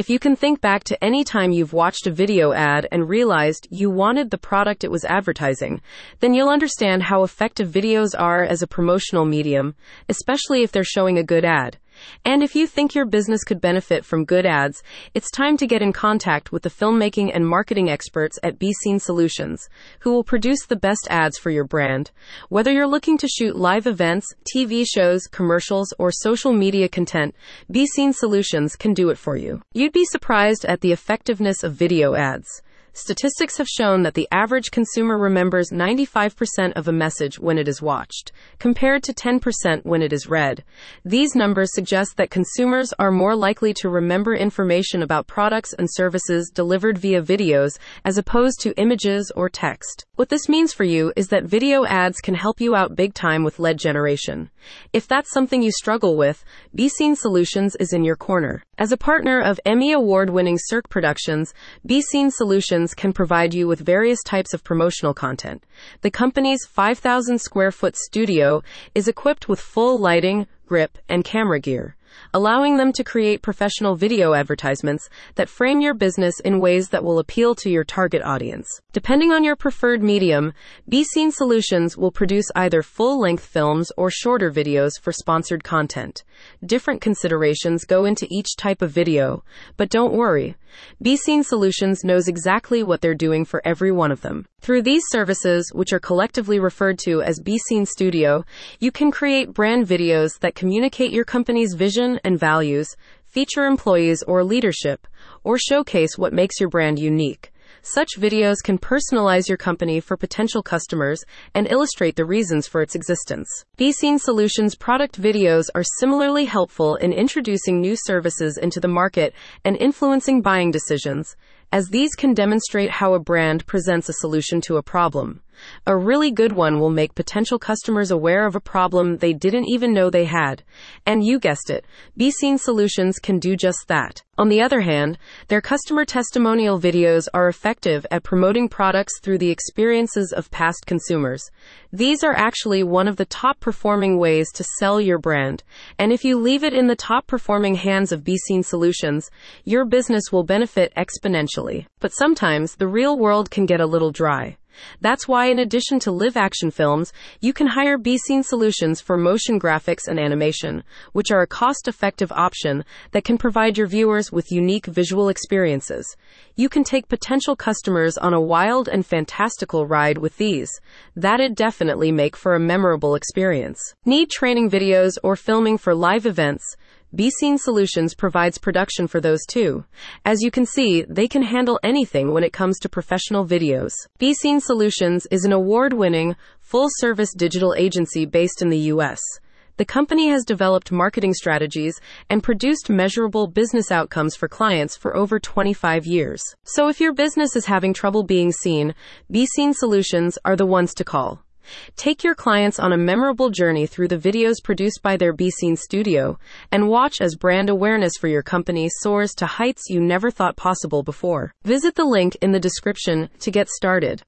If you can think back to any time you've watched a video ad and realized you wanted the product it was advertising, then you'll understand how effective videos are as a promotional medium, especially if they're showing a good ad. And if you think your business could benefit from good ads, it's time to get in contact with the filmmaking and marketing experts at BeeSeen Solutions, who will produce the best ads for your brand. Whether you're looking to shoot live events, TV shows, commercials, or social media content, BeeSeen Solutions can do it for you. You'd be surprised at the effectiveness of video ads. Statistics have shown that the average consumer remembers 95% of a message when it is watched, compared to 10% when it is read. These numbers suggest that consumers are more likely to remember information about products and services delivered via videos as opposed to images or text. What this means for you is that video ads can help you out big time with lead generation. If that's something you struggle with, BeeSeen Solutions is in your corner. As a partner of Emmy award winning Cirque Productions, BeeSeen Solutions can provide you with various types of promotional content. The company's 5,000 square foot studio is equipped with full lighting, grip, and camera gear allowing them to create professional video advertisements that frame your business in ways that will appeal to your target audience. Depending on your preferred medium, BeeSeen Solutions will produce either full length films or shorter videos for sponsored content. Different considerations go into each type of video, but don't worry. BeeSeen Solutions knows exactly what they're doing for every one of them. Through these services, which are collectively referred to as BeeSeen Studio, you can create brand videos that communicate your company's vision and values, feature employees or leadership, or showcase what makes your brand unique. Such videos can personalize your company for potential customers and illustrate the reasons for its existence. BeeSeen Solutions product videos are similarly helpful in introducing new services into the market and influencing buying decisions, as these can demonstrate how a brand presents a solution to a problem. A really good one will make potential customers aware of a problem they didn't even know they had. And you guessed it, BeeSeen Solutions can do just that. On the other hand, their customer testimonial videos are effective at promoting products through the experiences of past consumers. These are actually one of the top performing ways to sell your brand. And if you leave it in the top performing hands of BeeSeen Solutions, your business will benefit exponentially. But sometimes the real world can get a little dry. That's why, in addition to live action films, you can hire BeeSeen Solutions for motion graphics and animation, which are a cost effective option that can provide your viewers with unique visual experiences. You can take potential customers on a wild and fantastical ride with these. That'd definitely make for a memorable experience. Need training videos or filming for live events? BeeSeen Solutions provides production for those too. As you can see, they can handle anything when it comes to professional videos. BeeSeen Solutions is an award winning, full service digital agency based in the U.S. The company has developed marketing strategies and produced measurable business outcomes for clients for over 25 years. So if your business is having trouble being seen, Be Seen Solutions are the ones to call. Take your clients on a memorable journey through the videos produced by their BeeSeen studio and watch as brand awareness for your company soars to heights you never thought possible before. Visit the link in the description to get started.